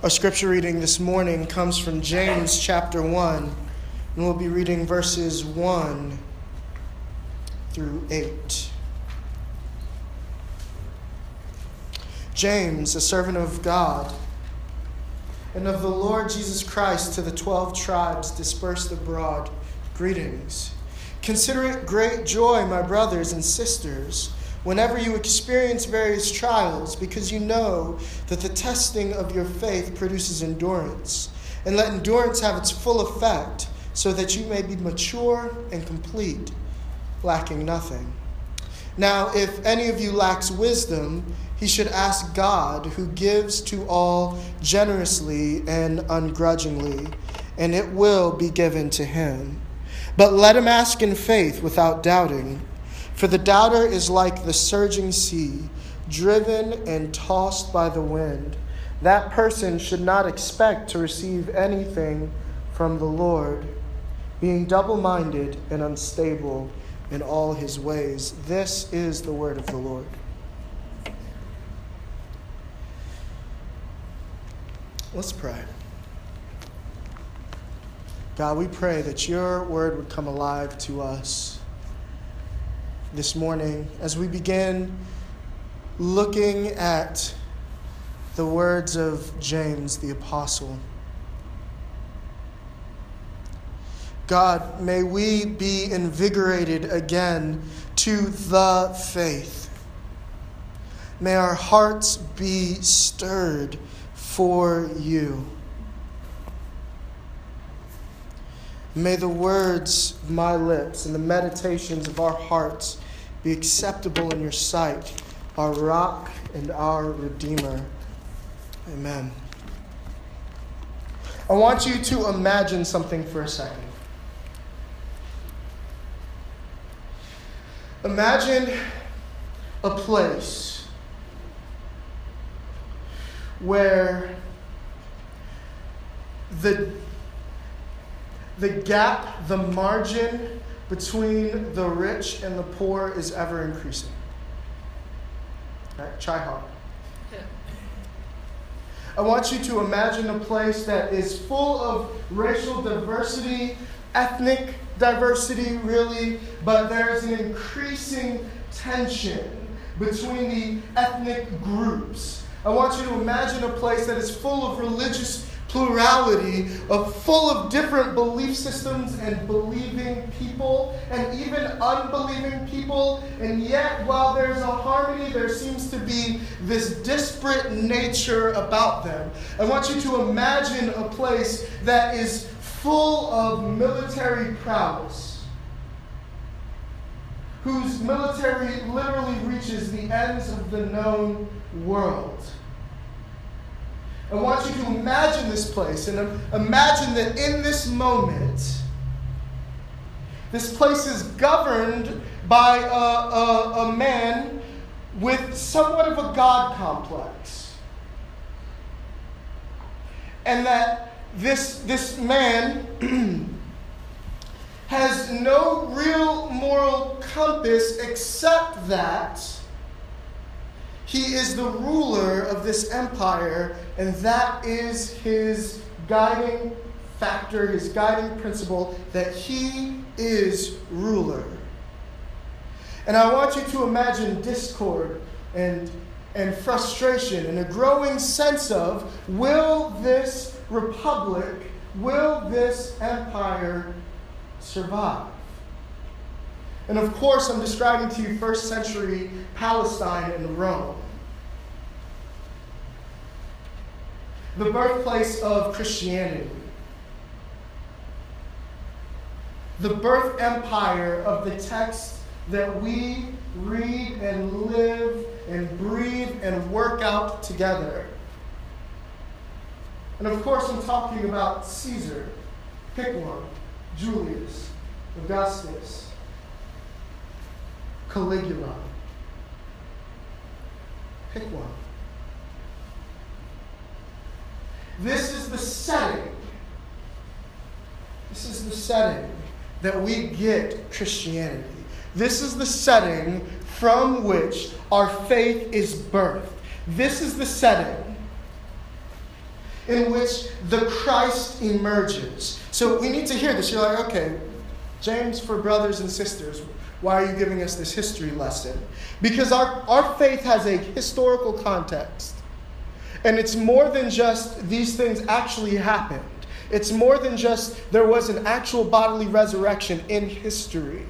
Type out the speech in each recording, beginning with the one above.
Our scripture reading this morning comes from James chapter 1, and we'll be reading verses 1 through 8. James, a servant of God and of the Lord Jesus Christ, to the twelve tribes dispersed abroad, greetings. Consider it great joy, my brothers and sisters whenever you experience various trials, because you know that the testing of your faith produces endurance. And let endurance have its full effect, so that you may be mature and complete, lacking nothing. Now, if any of you lacks wisdom, he should ask God, who gives to all generously and ungrudgingly, and it will be given to him. But let him ask in faith without doubting. For the doubter is like the surging sea, driven and tossed by the wind. That person should not expect to receive anything from the Lord, being double minded and unstable in all his ways. This is the word of the Lord. Let's pray. God, we pray that your word would come alive to us this morning as we begin looking at the words of James the Apostle. God, may we be invigorated again to the faith. May our hearts be stirred for you. May the words of my lips and the meditations of our hearts be acceptable in your sight, our rock and our redeemer. Amen. I want you to imagine something for a second. Imagine a place where the the gap, the margin between the rich and the poor is ever increasing. Right? Try hard. I want you to imagine a place that is full of racial diversity, ethnic diversity, really, but there's an increasing tension between the ethnic groups. I want you to imagine a place that is full of religious plurality of full of different belief systems and believing people and even unbelieving people. And yet while there's a harmony there seems to be this disparate nature about them. I want you to imagine a place that is full of military prowess whose military literally reaches the ends of the known world I want you to imagine this place and imagine that in this moment, this place is governed by a, a, a man with somewhat of a God complex. And that this, this man has no real moral compass except that he is the ruler of this empire, and that is his guiding factor, his guiding principle, that he is ruler. And I want you to imagine discord and, and frustration and a growing sense of will this republic, will this empire survive? And of course, I'm describing to you first century Palestine and Rome. The birthplace of Christianity. The birth empire of the text that we read and live and breathe and work out together. And of course, I'm talking about Caesar, pick one, Julius, Augustus, Caligula. Pick one. This is the setting. This is the setting that we get Christianity. This is the setting from which our faith is birthed. This is the setting. in which the Christ emerges. So we need to hear this. You're like, okay, James, for brothers and sisters, why are you giving us this history lesson? Because our, our faith has a historical context. And it's more than just these things actually happened. It's more than just there was an actual bodily resurrection in history.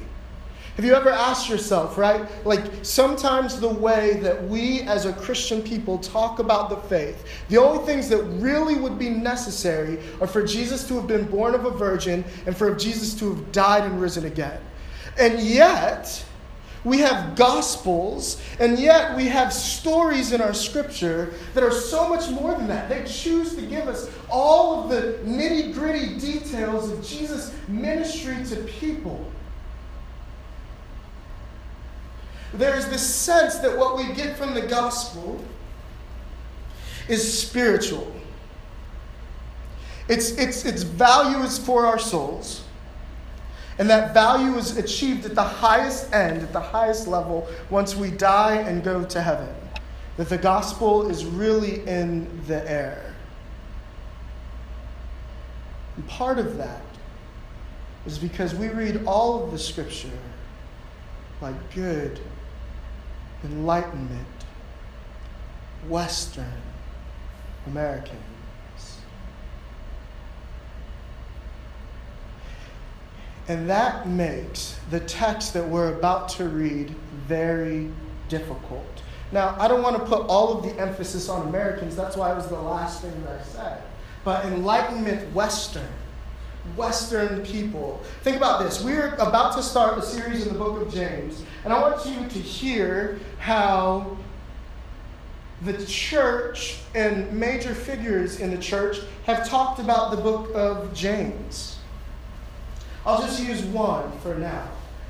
Have you ever asked yourself, right? Like sometimes the way that we as a Christian people talk about the faith, the only things that really would be necessary are for Jesus to have been born of a virgin and for Jesus to have died and risen again. And yet, we have gospels, and yet we have stories in our scripture that are so much more than that. They choose to give us all of the nitty gritty details of Jesus' ministry to people. There's this sense that what we get from the gospel is spiritual. Its, its, its value is for our souls. And that value is achieved at the highest end, at the highest level, once we die and go to heaven. That the gospel is really in the air. And part of that is because we read all of the scripture like good enlightenment, Western Americans. And that makes the text that we're about to read very difficult. Now, I don't want to put all of the emphasis on Americans, that's why it was the last thing that I said. But Enlightenment Western, Western people. Think about this. We're about to start a series in the book of James, and I want you to hear how the church and major figures in the church have talked about the book of James. I'll just use one for now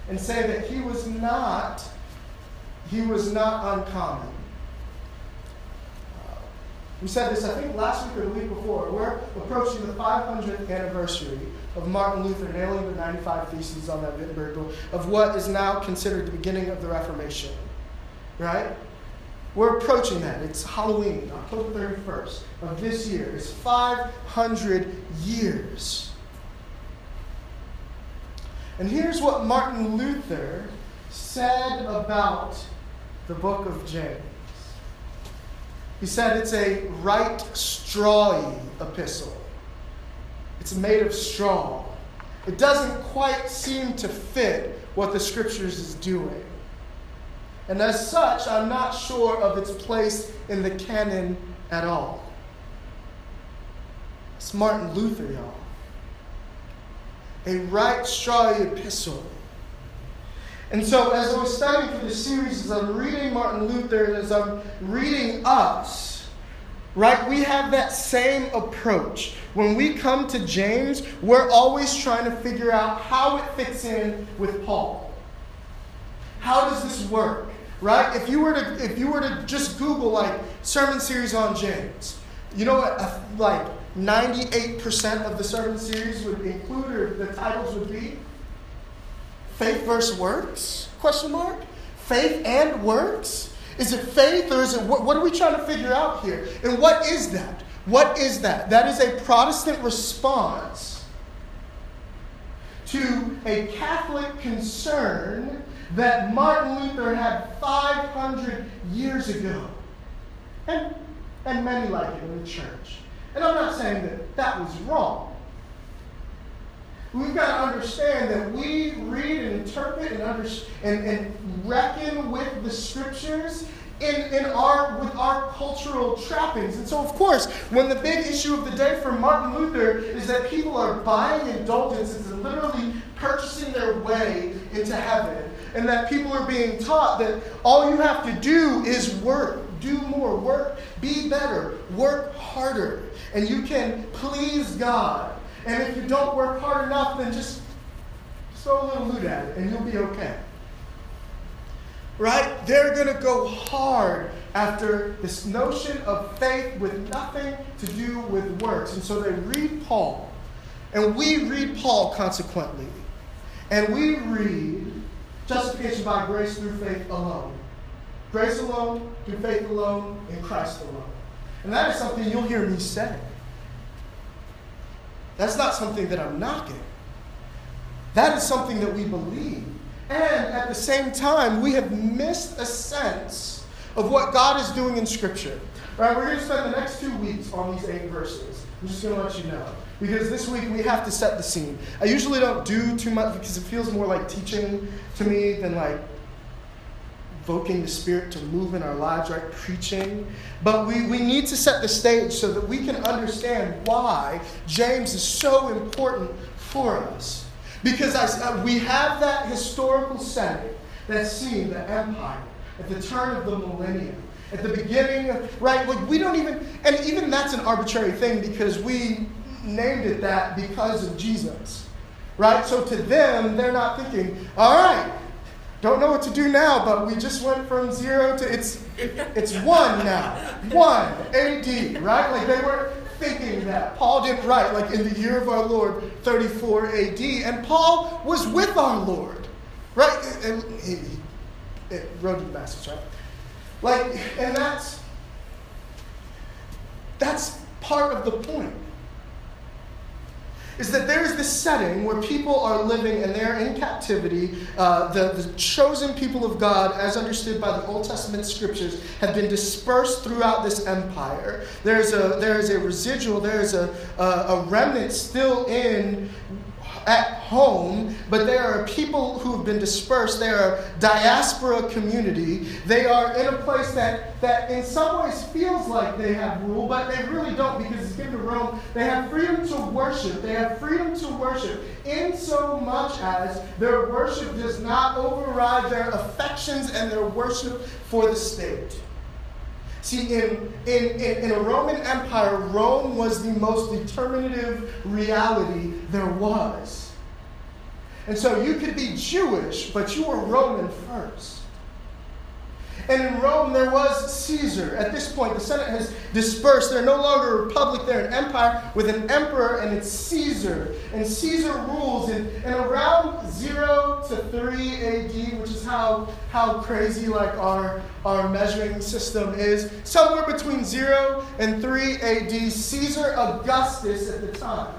and say that he was not he was not uncommon. Uh, we said this, I think, last week or the week before. We're approaching the 500th anniversary of Martin Luther nailing the 95 Theses on that Wittenberg of what is now considered the beginning of the Reformation. Right? We're approaching that. It's Halloween, October 31st of this year. It's 500 years. And here's what Martin Luther said about the book of James. He said it's a right strawy epistle. It's made of straw. It doesn't quite seem to fit what the scriptures is doing. And as such, I'm not sure of its place in the canon at all. It's Martin Luther, y'all. A right strawy epistle. And so, as I was studying for this series, as I'm reading Martin Luther, and as I'm reading us, right, we have that same approach. When we come to James, we're always trying to figure out how it fits in with Paul. How does this work? Right? If you were to if you were to just Google like sermon series on James, you know what? Like 98% of the sermon series would include, or the titles would be faith versus works? Question mark. Faith and works. Is it faith or is it what, what are we trying to figure out here? And what is that? What is that? That is a Protestant response to a Catholic concern that Martin Luther had 500 years ago. And, and many like it in the church. And I'm not saying that that was wrong. We've got to understand that we read and interpret and, under, and, and reckon with the scriptures in, in our with our cultural trappings. And so, of course, when the big issue of the day for Martin Luther is that people are buying indulgences and literally purchasing their way into heaven, and that people are being taught that all you have to do is work, do more, work, be better, work harder, and you can please God. And if you don't work hard enough, then just throw a little loot at it and you'll be okay. Right? They're going to go hard after this notion of faith with nothing to do with works. And so they read Paul. And we read Paul consequently. And we read justification by grace through faith alone. Grace alone, through faith alone, in Christ alone. And that is something you'll hear me say. That's not something that I'm knocking. That is something that we believe. And at the same time, we have missed a sense of what God is doing in Scripture. Right? We're going to spend the next two weeks on these eight verses. I'm just going to let you know. Because this week we have to set the scene. I usually don't do too much because it feels more like teaching to me than like invoking the Spirit to move in our lives, right? Preaching. But we, we need to set the stage so that we can understand why James is so important for us. Because I, we have that historical setting that's seen the empire at the turn of the millennium. At the beginning, right? Like we don't even, and even that's an arbitrary thing because we named it that because of Jesus, right? So to them, they're not thinking, all right, don't know what to do now, but we just went from zero to it's it's one now. One AD, right? Like they weren't thinking that. Paul didn't write like in the year of our Lord 34 AD, and Paul was with our Lord, right? And he, he wrote the message, right? Like, and that's that's part of the point is that there is this setting where people are living and they're in captivity. Uh, the, the chosen people of God, as understood by the Old Testament scriptures, have been dispersed throughout this empire. There's a, there is a residual, there is a, a, a remnant still in at home, but there are people who have been dispersed. They are diaspora community. They are in a place that, that in some ways feels like they have rule, but they really don't because it's given to Rome. They have freedom to worship. They have freedom to worship in so much as their worship does not override their affections and their worship for the state. See, in, in, in, in, a Roman Empire, Rome was the most determinative reality there was. And so you could be Jewish, but you were Roman first. And in Rome, there was Caesar. At this point, the Senate has dispersed. They're no longer a republic, they're an empire with an emperor, and it's Caesar. And Caesar rules. And, and around 0 to 3 AD, which is how, how crazy like our, our measuring system is, somewhere between 0 and 3 AD, Caesar Augustus at the time,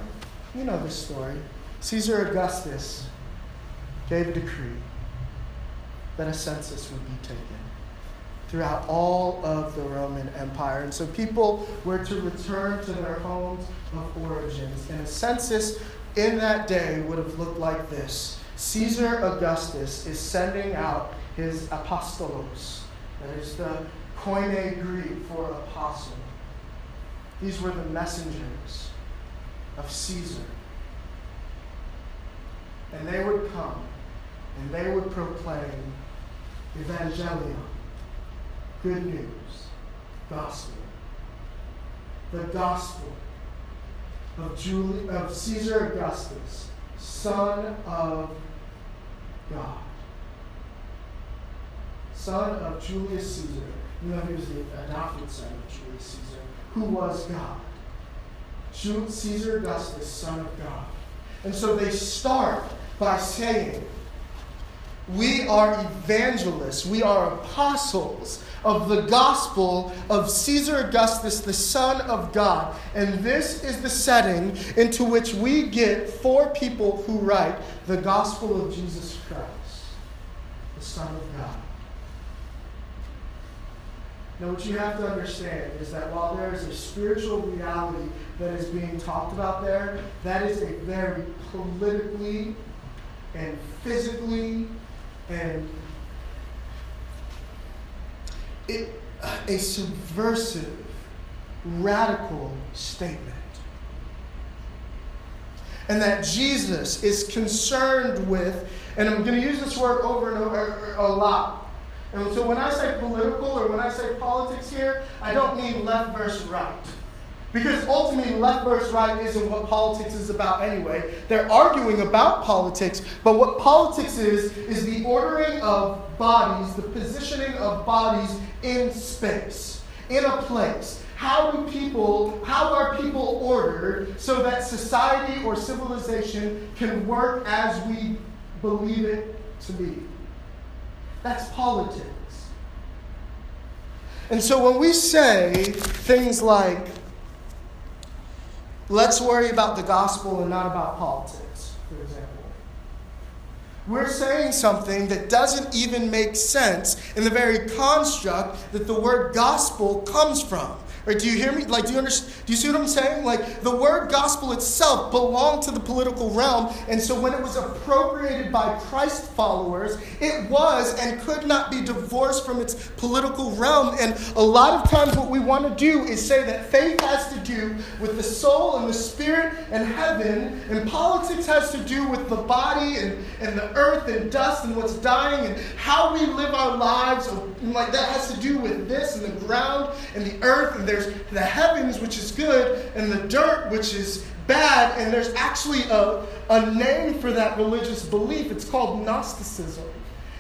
you know this story, Caesar Augustus gave a decree that a census would be taken throughout all of the Roman Empire. And so people were to return to their homes of origins. And a census in that day would have looked like this Caesar Augustus is sending out his apostolos, that is the Koine Greek for apostle. These were the messengers of Caesar. And they would come and they would proclaim evangelion, good news, gospel. The gospel of, Julie, of Caesar Augustus, son of God. Son of Julius Caesar. You know, he was the adopted son of Julius Caesar, who was God. Caesar Augustus, son of God. And so they start by saying, we are evangelists, we are apostles of the gospel of Caesar Augustus, the Son of God. And this is the setting into which we get four people who write the gospel of Jesus Christ, the Son of God. Now, what you have to understand is that while there is a spiritual reality that is being talked about there, that is a very politically and physically and it, a subversive, radical statement. And that Jesus is concerned with, and I'm going to use this word over and over a lot. And so when I say political or when I say politics here, I don't mean left versus right. Because ultimately, left versus right isn't what politics is about anyway. They're arguing about politics, but what politics is, is the ordering of bodies, the positioning of bodies in space, in a place. How do people, how are people ordered so that society or civilization can work as we believe it to be? That's politics. And so when we say things like, let's worry about the gospel and not about politics, for example. We're saying something that doesn't even make sense in the very construct that the word gospel comes from. Right? Do you hear me? Like, do you understand? Do you see what I'm saying? Like, the word gospel itself belonged to the political realm, and so when it was appropriated by Christ followers, it was and could not be divorced from its political realm. And a lot of times, what we want to do is say that faith has to do with the soul and the spirit and heaven, and politics has to do with the body and, and the earth and dust and what's dying and how we live our lives. And like that has to do with this and the ground and the earth and there's the heavens, which is good, and the dirt, which is bad, and there's actually a, a name for that religious belief. It's called Gnosticism.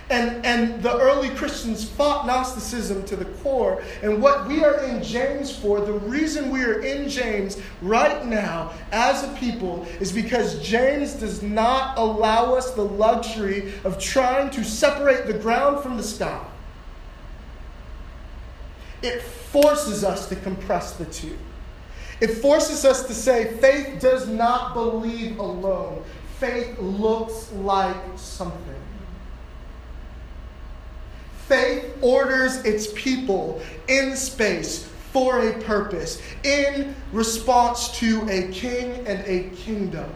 And, and the early Christians fought Gnosticism to the core. And what we are in James for, the reason we are in James right now as a people, is because James does not allow us the luxury of trying to separate the ground from the sky. It forces us to compress the two. It forces us to say faith does not believe alone, faith looks like something. Faith orders its people in space for a purpose, in response to a king and a kingdom.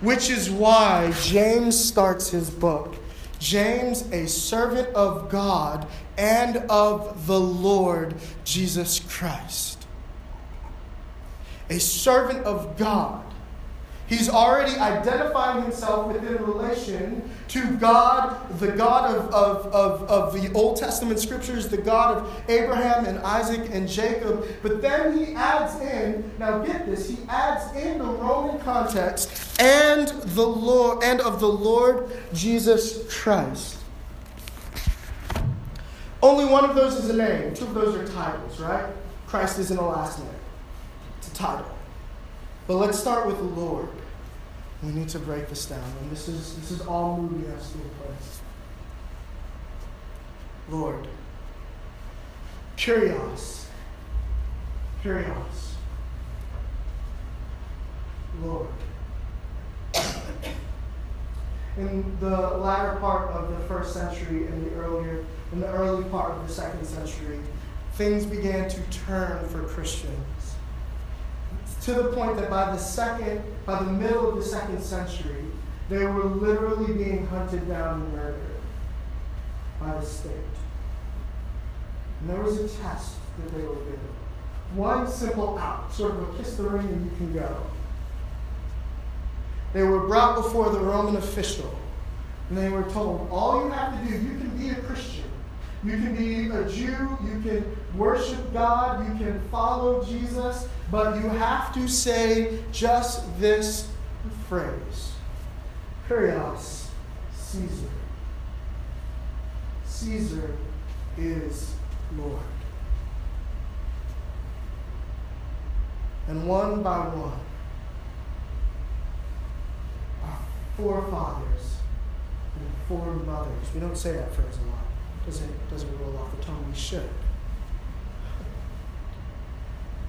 Which is why James starts his book. James, a servant of God and of the Lord Jesus Christ. A servant of God. He's already identifying himself within relation to God, the God of, of, of, of the Old Testament scriptures, the God of Abraham and Isaac and Jacob. But then he adds in, now get this, he adds in the Roman context and the Lord and of the Lord Jesus Christ. Only one of those is a name. Two of those are titles, right? Christ isn't a last name, it's a title. But let's start with the Lord. We need to break this down. And this is, this is all moving us to a place. Lord. Kyrios. Kyrios. Lord. In the latter part of the first century and the earlier in the early part of the second century, things began to turn for Christians. To the point that by the second, by the middle of the second century, they were literally being hunted down and murdered by the state. And there was a test that they were given. One simple out, sort of a kiss the ring and you can go. They were brought before the Roman official, and they were told, all you have to do, you can be a Christian. You can be a Jew, you can worship God, you can follow Jesus, but you have to say just this phrase Kyrios, Caesar. Caesar is Lord. And one by one, our forefathers and foremothers, we don't say that phrase a lot doesn't, doesn't roll off the tongue. We should.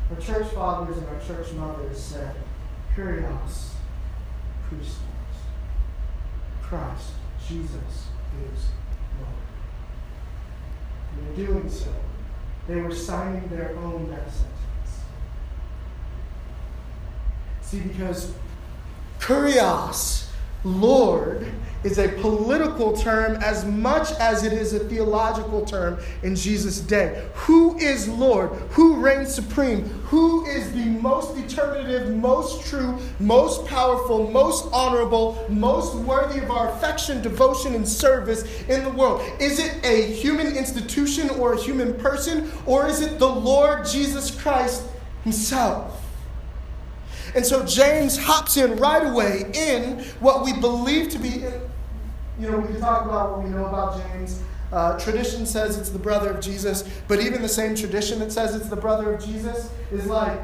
Our church fathers and our church mothers said, Kyrios, Christos. Christ, Jesus is Lord. And in doing so, they were signing their own death sentence. See, because Kyrios, Lord, is a political term as much as it is a theological term in Jesus' day. Who is Lord? Who reigns supreme? Who is the most determinative, most true, most powerful, most honorable, most worthy of our affection, devotion, and service in the world? Is it a human institution or a human person, or is it the Lord Jesus Christ Himself? And so James hops in right away in what we believe to be you know, we can talk about what we know about James. Uh, tradition says it's the brother of Jesus, but even the same tradition that says it's the brother of Jesus is like,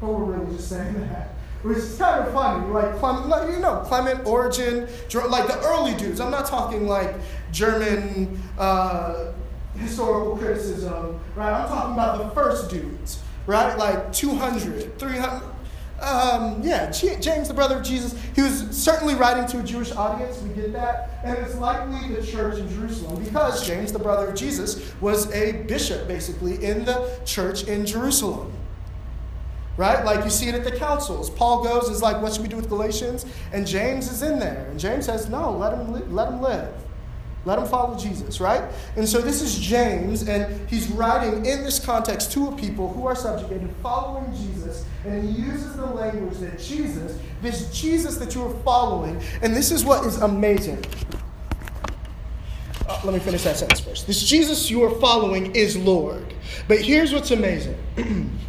oh, we're really just saying that. Which is kind of funny. Like, Clement, you know, Clement, Origen, like the early dudes. I'm not talking like German uh, historical criticism, right? I'm talking about the first dudes right? Like 200, 300. Um, yeah, James, the brother of Jesus, he was certainly writing to a Jewish audience. We get that. And it's likely the church in Jerusalem because James, the brother of Jesus, was a bishop, basically, in the church in Jerusalem. Right? Like you see it at the councils. Paul goes, is like, what should we do with Galatians? And James is in there. And James says, no, let him, li- let him live. Let them follow Jesus, right? And so this is James, and he's writing in this context to a people who are subjugated, following Jesus, and he uses the language that Jesus, this Jesus that you are following, and this is what is amazing. Uh, let me finish that sentence first. This Jesus you are following is Lord. But here's what's amazing.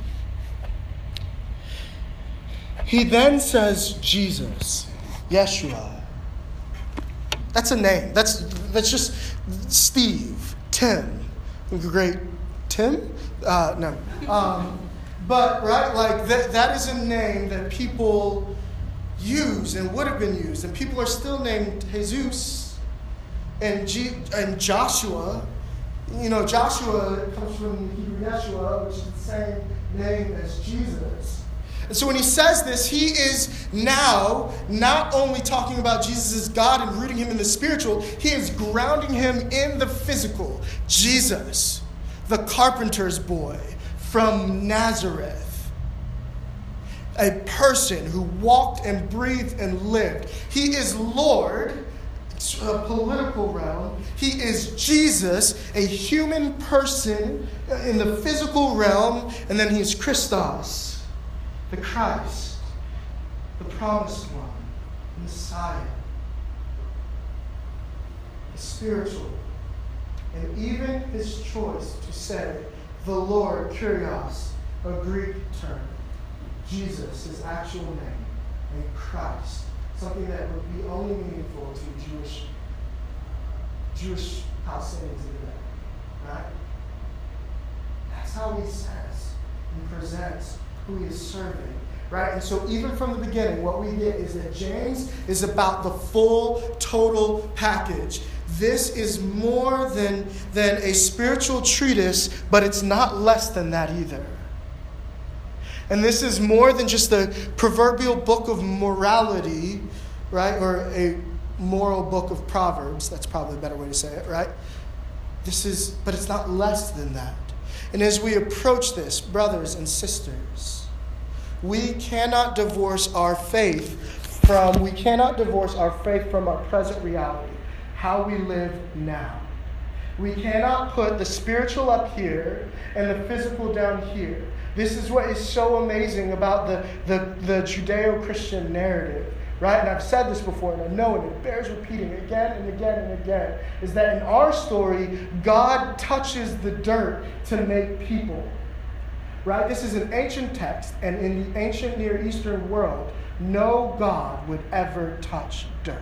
he then says Jesus, Yeshua. That's a name. That's, that's just Steve, Tim. Great Tim? Uh, no. Um, but, right, like that, that is a name that people use and would have been used. And people are still named Jesus and, G- and Joshua. You know, Joshua comes from Hebrew Yeshua, which is the same name as Jesus. And so when he says this, he is now not only talking about Jesus as God and rooting him in the spiritual, he is grounding him in the physical. Jesus, the carpenter's boy from Nazareth, a person who walked and breathed and lived. He is Lord. A political realm. He is Jesus, a human person in the physical realm, and then he is Christos, the Christ, the promised one, the Messiah, the spiritual, and even his choice to say, the Lord, Kyrios, a Greek term, Jesus, his actual name, and Christ, something that would be only meaningful to Jewish Jewish Palestinians today, right? That's how he says and presents who he is serving. Right? And so, even from the beginning, what we get is that James is about the full, total package. This is more than, than a spiritual treatise, but it's not less than that either. And this is more than just the proverbial book of morality, right? Or a moral book of Proverbs. That's probably a better way to say it, right? This is, but it's not less than that. And as we approach this, brothers and sisters, we cannot divorce our faith from we cannot divorce our faith from our present reality, how we live now. We cannot put the spiritual up here and the physical down here. This is what is so amazing about the, the, the Judeo Christian narrative, right? And I've said this before, and I know it, it bears repeating again and again and again, is that in our story, God touches the dirt to make people right? This is an ancient text, and in the ancient Near Eastern world, no God would ever touch dirt.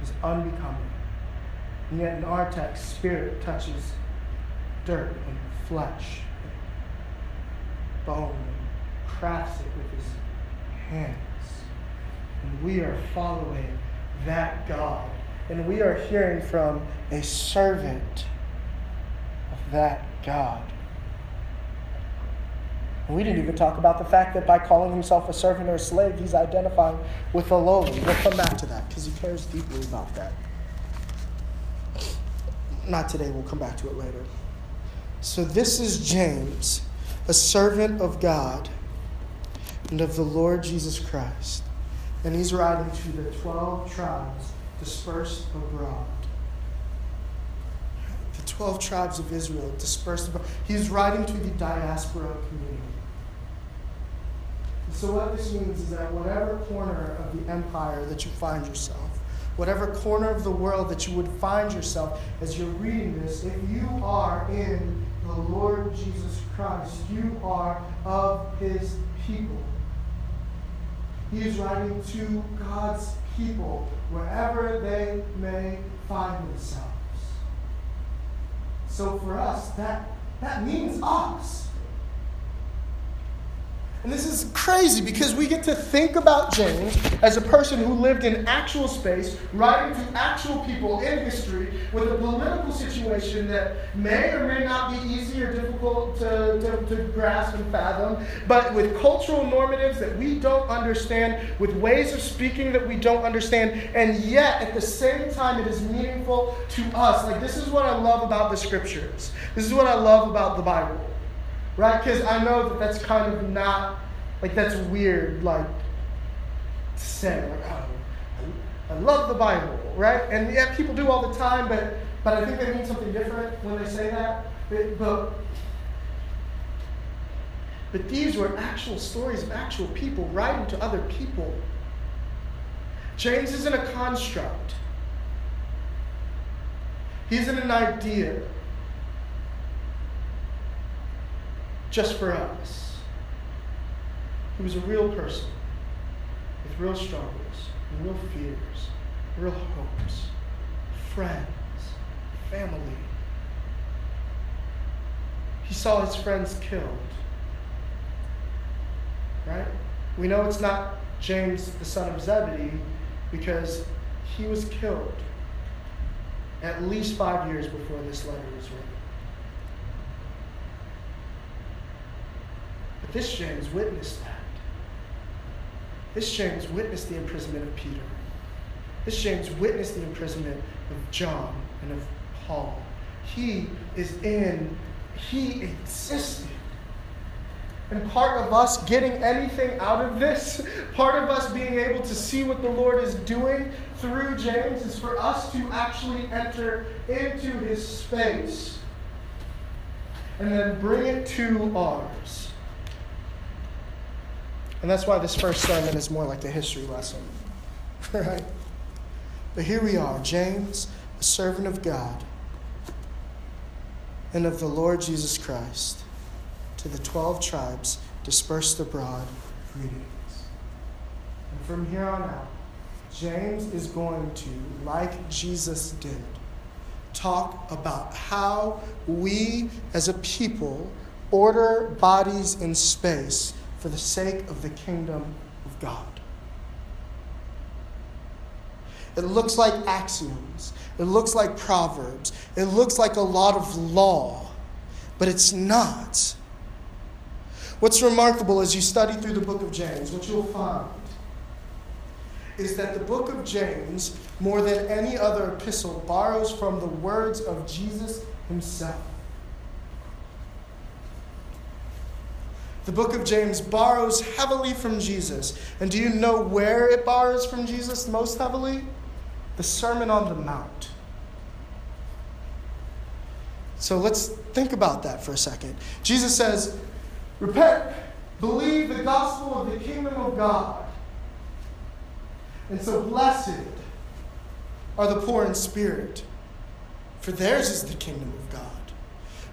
It's unbecoming. And yet in our text, spirit touches dirt and flesh, and bone, and crafts it with his hands. And we are following that God. And we are hearing from a servant of that God. And we didn't even talk about the fact that by calling himself a servant or a slave, he's identifying with the lowly. We'll come back to that because he cares deeply about that. Not today, we'll come back to it later. So, this is James, a servant of God and of the Lord Jesus Christ. And he's writing to the 12 tribes dispersed abroad. The 12 tribes of Israel dispersed abroad. He's writing to the diaspora community. So, what this means is that whatever corner of the empire that you find yourself, whatever corner of the world that you would find yourself as you're reading this, if you are in the Lord Jesus Christ, you are of his people. He is writing to God's people wherever they may find themselves. So for us, that, that means us. And this is crazy because we get to think about James as a person who lived in actual space, writing to actual people in history with a political situation that may or may not be easy or difficult to, to, to grasp and fathom, but with cultural normatives that we don't understand, with ways of speaking that we don't understand, and yet at the same time it is meaningful to us. Like, this is what I love about the scriptures. This is what I love about the Bible right? Because I know that that's kind of not, like, that's weird, like, to say, like, oh, I love the Bible, right? And yeah, people do all the time, but, but I think they mean something different when they say that. But, but, but these were actual stories of actual people writing to other people. James isn't a construct. He isn't an idea. Just for us. He was a real person with real struggles, real fears, real hopes, friends, family. He saw his friends killed. Right? We know it's not James, the son of Zebedee, because he was killed at least five years before this letter was written. This James witnessed that. This James witnessed the imprisonment of Peter. This James witnessed the imprisonment of John and of Paul. He is in, he existed. And part of us getting anything out of this, part of us being able to see what the Lord is doing through James, is for us to actually enter into his space and then bring it to ours. And that's why this first sermon is more like a history lesson. right? But here we are, James, a servant of God and of the Lord Jesus Christ, to the 12 tribes dispersed abroad, greetings. And from here on out, James is going to, like Jesus did, talk about how we as a people order bodies in space for the sake of the kingdom of God. It looks like axioms. It looks like proverbs. It looks like a lot of law, but it's not. What's remarkable as you study through the book of James, what you'll find is that the book of James, more than any other epistle, borrows from the words of Jesus himself. The book of James borrows heavily from Jesus. And do you know where it borrows from Jesus most heavily? The Sermon on the Mount. So let's think about that for a second. Jesus says, Repent, believe the gospel of the kingdom of God. And so blessed are the poor in spirit, for theirs is the kingdom of God.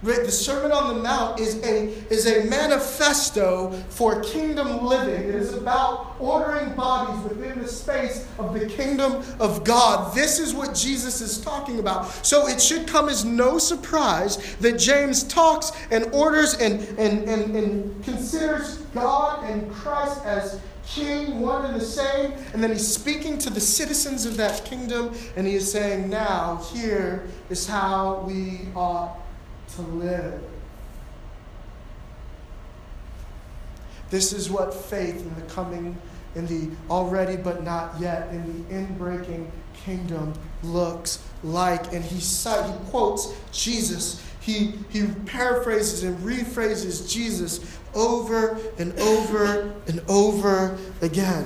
The Sermon on the Mount is a, is a manifesto for kingdom living. It is about ordering bodies within the space of the kingdom of God. This is what Jesus is talking about. So it should come as no surprise that James talks and orders and, and, and, and considers God and Christ as king, one and the same. And then he's speaking to the citizens of that kingdom, and he is saying, Now, here is how we ought to live. This is what faith in the coming, in the already but not yet, in the inbreaking kingdom looks like. And he, he quotes Jesus. He, he paraphrases and rephrases Jesus over and over and over again.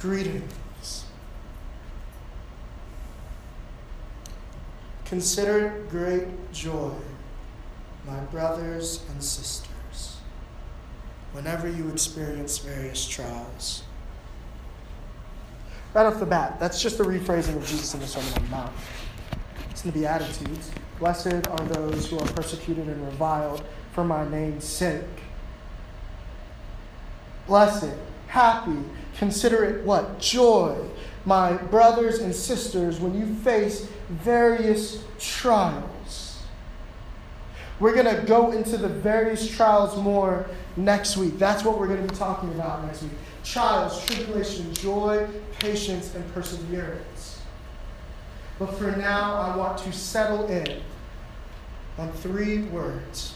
Greetings. Consider it great joy, my brothers and sisters, whenever you experience various trials. Right off the bat, that's just a rephrasing of Jesus in the Sermon on the Mount. It's in the Beatitudes. Blessed are those who are persecuted and reviled for my name's sake. Blessed, happy, consider it what? Joy, my brothers and sisters, when you face various trials. We're going to go into the various trials more next week. That's what we're going to be talking about next week trials, tribulation, joy, patience, and perseverance. But for now, I want to settle in on three words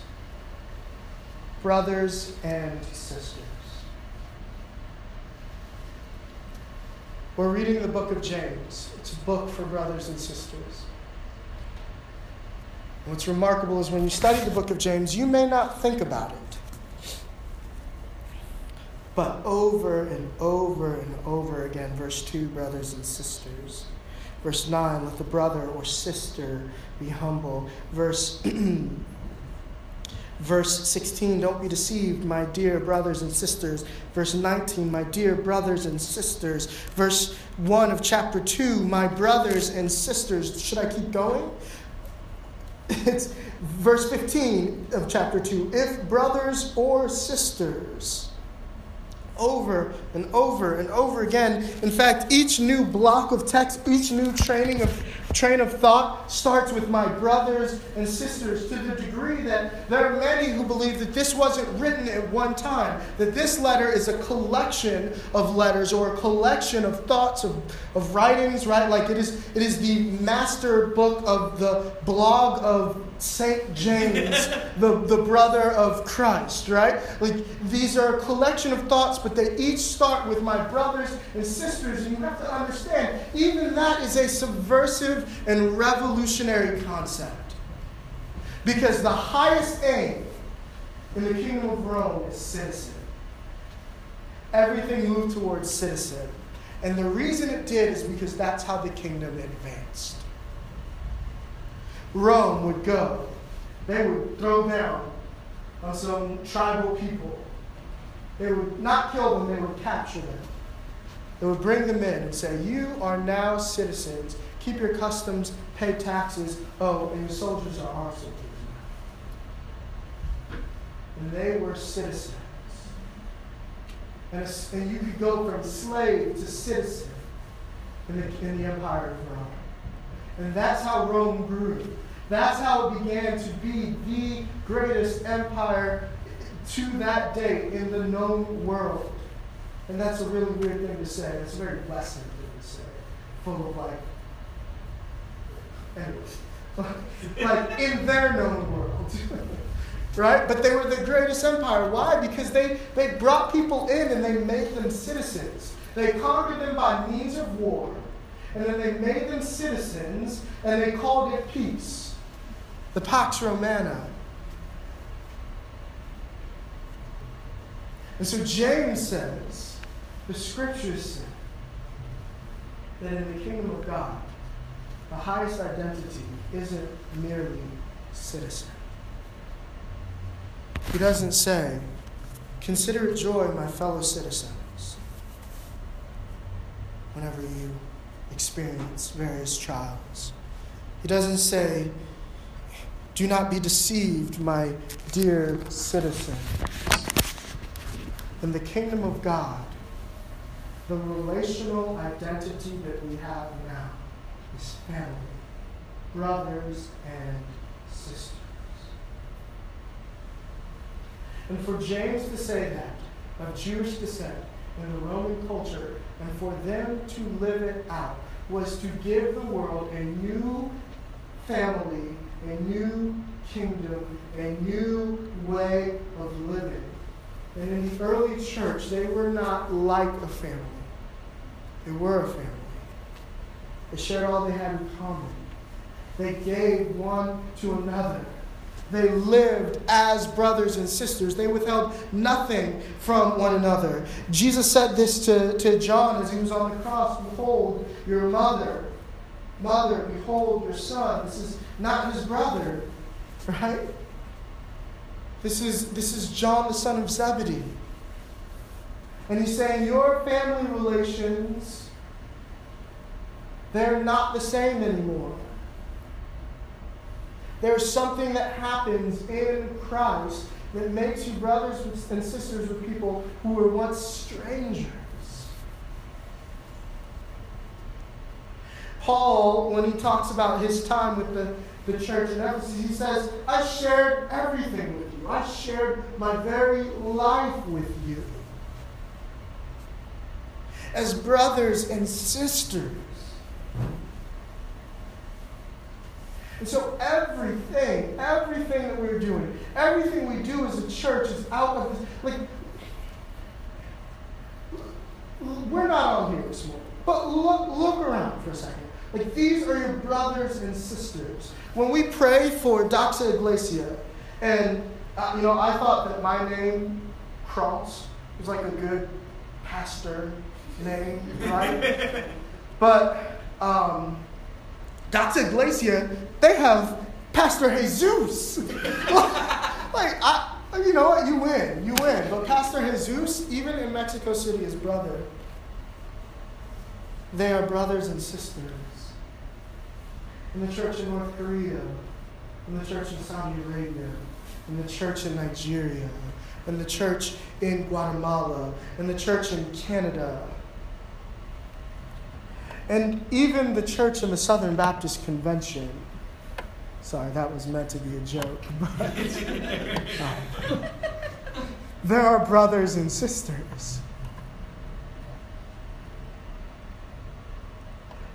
brothers and sisters. We're reading the book of James. It's a book for brothers and sisters. And what's remarkable is when you study the book of James, you may not think about it. But over and over and over again, verse 2, brothers and sisters. Verse 9, let the brother or sister be humble. Verse Verse 16, don't be deceived, my dear brothers and sisters. Verse 19, my dear brothers and sisters. Verse 1 of chapter 2, my brothers and sisters. Should I keep going? It's verse 15 of chapter 2. If brothers or sisters, over and over and over again. In fact, each new block of text, each new training of train of thought starts with my brothers and sisters to the degree that there are many who believe that this wasn't written at one time, that this letter is a collection of letters or a collection of thoughts of, of writings, right? Like it is, it is the master book of the blog of St. James, the, the brother of Christ, right? Like these are a collection of thoughts, but they each start with my brothers and sisters, and you have to understand, even that is a subversive and revolutionary concept. Because the highest aim in the kingdom of Rome is citizen. Everything moved towards citizen. And the reason it did is because that's how the kingdom advanced. Rome would go, they would throw down on some tribal people. They would not kill them, they would capture them. They would bring them in and say, You are now citizens Keep your customs, pay taxes. Oh, and your soldiers are our soldiers. And they were citizens. And, a, and you could go from slave to citizen in the, in the empire of Rome. And that's how Rome grew. That's how it began to be the greatest empire to that day in the known world. And that's a really weird thing to say. It's a very blessed thing to say, full of like anyways, like in their known world. right? But they were the greatest empire. Why? Because they, they brought people in and they made them citizens. They conquered them by means of war, and then they made them citizens, and they called it peace. The Pax Romana. And so James says, the scriptures say, that in the kingdom of God, the highest identity isn't merely citizen. He doesn't say, Consider it joy, my fellow citizens, whenever you experience various trials. He doesn't say, Do not be deceived, my dear citizens. In the kingdom of God, the relational identity that we have now is family, brothers and sisters. And for James to say that, of Jewish descent in the Roman culture, and for them to live it out, was to give the world a new family, a new kingdom, a new way of living. And in the early church, they were not like a family, they were a family. They shared all they had in common. They gave one to another. They lived as brothers and sisters. They withheld nothing from one another. Jesus said this to, to John as he was on the cross Behold, your mother. Mother, behold your son. This is not his brother, right? This is, this is John, the son of Zebedee. And he's saying, Your family relations they're not the same anymore. There's something that happens in Christ that makes you brothers and sisters with people who were once strangers. Paul, when he talks about his time with the the church in Ephesus. He says, I shared everything with you, I shared my very life with you. As brothers and sisters. And so everything, everything that we're doing, everything we do as a church is out of this. Like, we're not all here this morning, but look, look around for a second. Like, these are your brothers and sisters. When we pray for Doxa Iglesia, and, uh, you know, I thought that my name, Cross, was like a good pastor name, right? but, um, Doxa Iglesia, they have Pastor Jesus. like, I, you know what? You win. You win. But Pastor Jesus, even in Mexico City, is brother. They are brothers and sisters. In the church in North Korea, in the church in Saudi Arabia, in the church in Nigeria, in the church in Guatemala, in the church in Canada, and even the church in the Southern Baptist Convention. Sorry, that was meant to be a joke. But, um, there are brothers and sisters.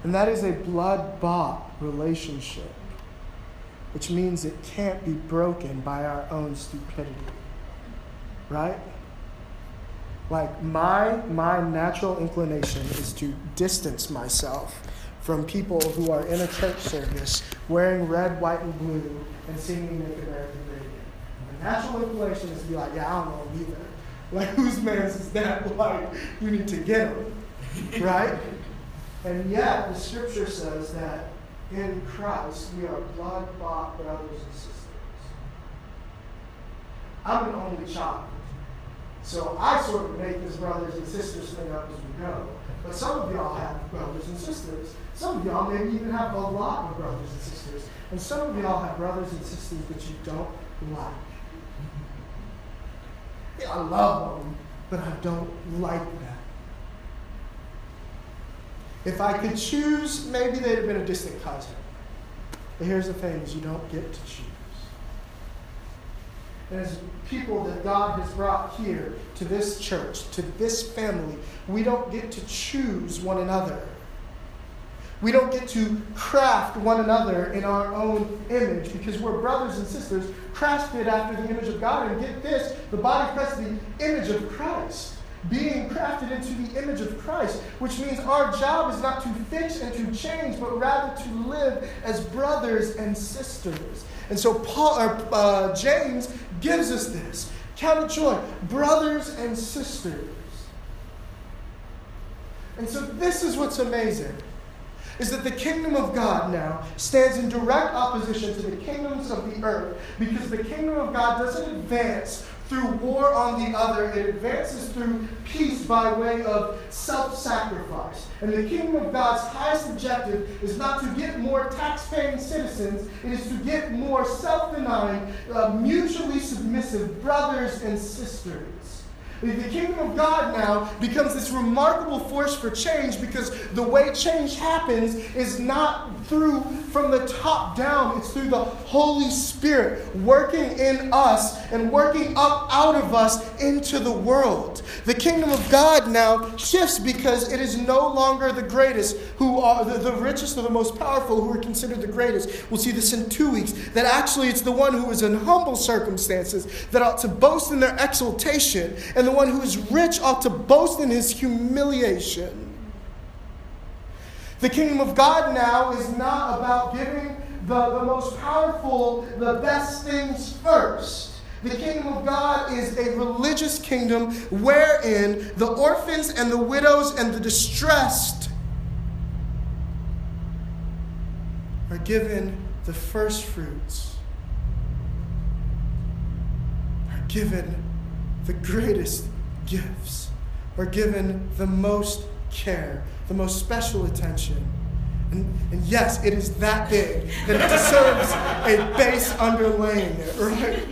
And that is a blood bought relationship, which means it can't be broken by our own stupidity. Right? Like my my natural inclination is to distance myself from people who are in a church service wearing red, white, and blue and singing Make America Great Again. The natural inclination is to be like, yeah, I don't know either. Like, whose man's is that? Like, you need to get him, right? And yet, the scripture says that in Christ we are blood bought brothers and sisters. I'm an only child. So I sort of make this brothers and sisters thing up as we go. But some of y'all have brothers and sisters. Some of y'all maybe even have a lot of brothers and sisters. And some of y'all have brothers and sisters that you don't like. Yeah, I love them, but I don't like them. If I could choose, maybe they'd have been a distant cousin. But here's the thing is you don't get to choose as people that God has brought here to this church, to this family, we don't get to choose one another. We don't get to craft one another in our own image because we're brothers and sisters crafted after the image of God. And get this the body Christ, the image of Christ, being crafted into the image of Christ, which means our job is not to fix and to change, but rather to live as brothers and sisters. And so Paul, or, uh, James gives us this. Count it joy, brothers and sisters. And so this is what's amazing. Is that the kingdom of God now stands in direct opposition to the kingdoms of the earth because the kingdom of God doesn't advance through war on the other, it advances through peace by way of self sacrifice. And the kingdom of God's highest objective is not to get more tax paying citizens, it is to get more self denying, uh, mutually submissive brothers and sisters. The kingdom of God now becomes this remarkable force for change because the way change happens is not through from the top down, it's through the Holy Spirit working in us and working up out of us into the world. The kingdom of God now shifts because it is no longer the greatest who are the, the richest or the most powerful who are considered the greatest. We'll see this in two weeks. That actually it's the one who is in humble circumstances that ought to boast in their exaltation and the one who is rich ought to boast in his humiliation. The kingdom of God now is not about giving the, the most powerful the best things first. The kingdom of God is a religious kingdom wherein the orphans and the widows and the distressed are given the first fruits, are given the greatest gifts are given the most care, the most special attention. And, and yes, it is that big that it deserves a base underlaying it, right?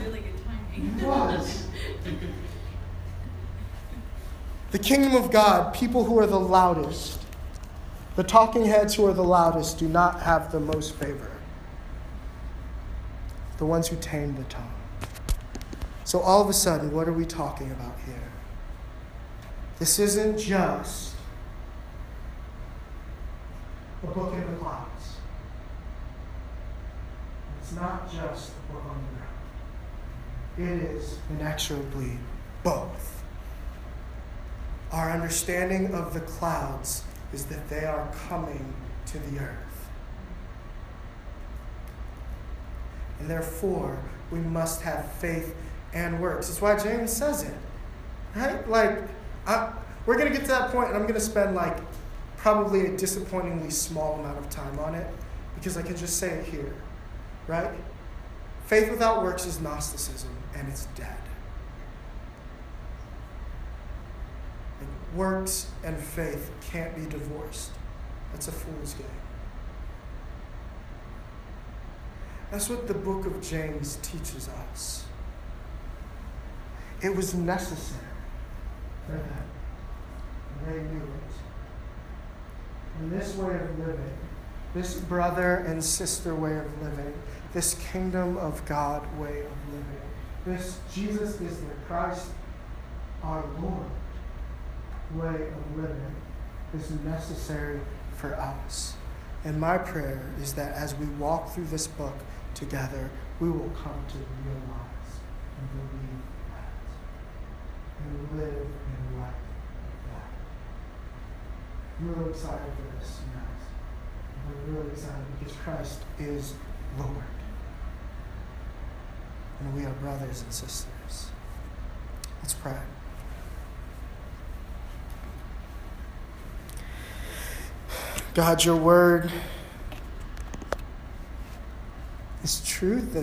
Really good timing. It was. The kingdom of God, people who are the loudest, The talking heads who are the loudest do not have the most favor. The ones who tame the tongue. So, all of a sudden, what are we talking about here? This isn't just a book in the clouds. It's not just a book on the ground. It is inexorably both. Our understanding of the clouds is that they are coming to the earth. And therefore, we must have faith and works. That's why James says it. Right? Like, I, we're going to get to that point, and I'm going to spend like probably a disappointingly small amount of time on it because I can just say it here. Right? Faith without works is Gnosticism, and it's dead. works and faith can't be divorced. That's a fool's game. That's what the book of James teaches us. It was necessary for them. They knew it. And this way of living, this brother and sister way of living, this kingdom of God way of living, this Jesus is the Christ, our Lord way of living is necessary for us. And my prayer is that as we walk through this book together, we will come to realize and believe that and live in light that. I'm really excited for this, you guys. I'm really excited because Christ is Lord. And we are brothers and sisters. Let's pray. God, your word is truth and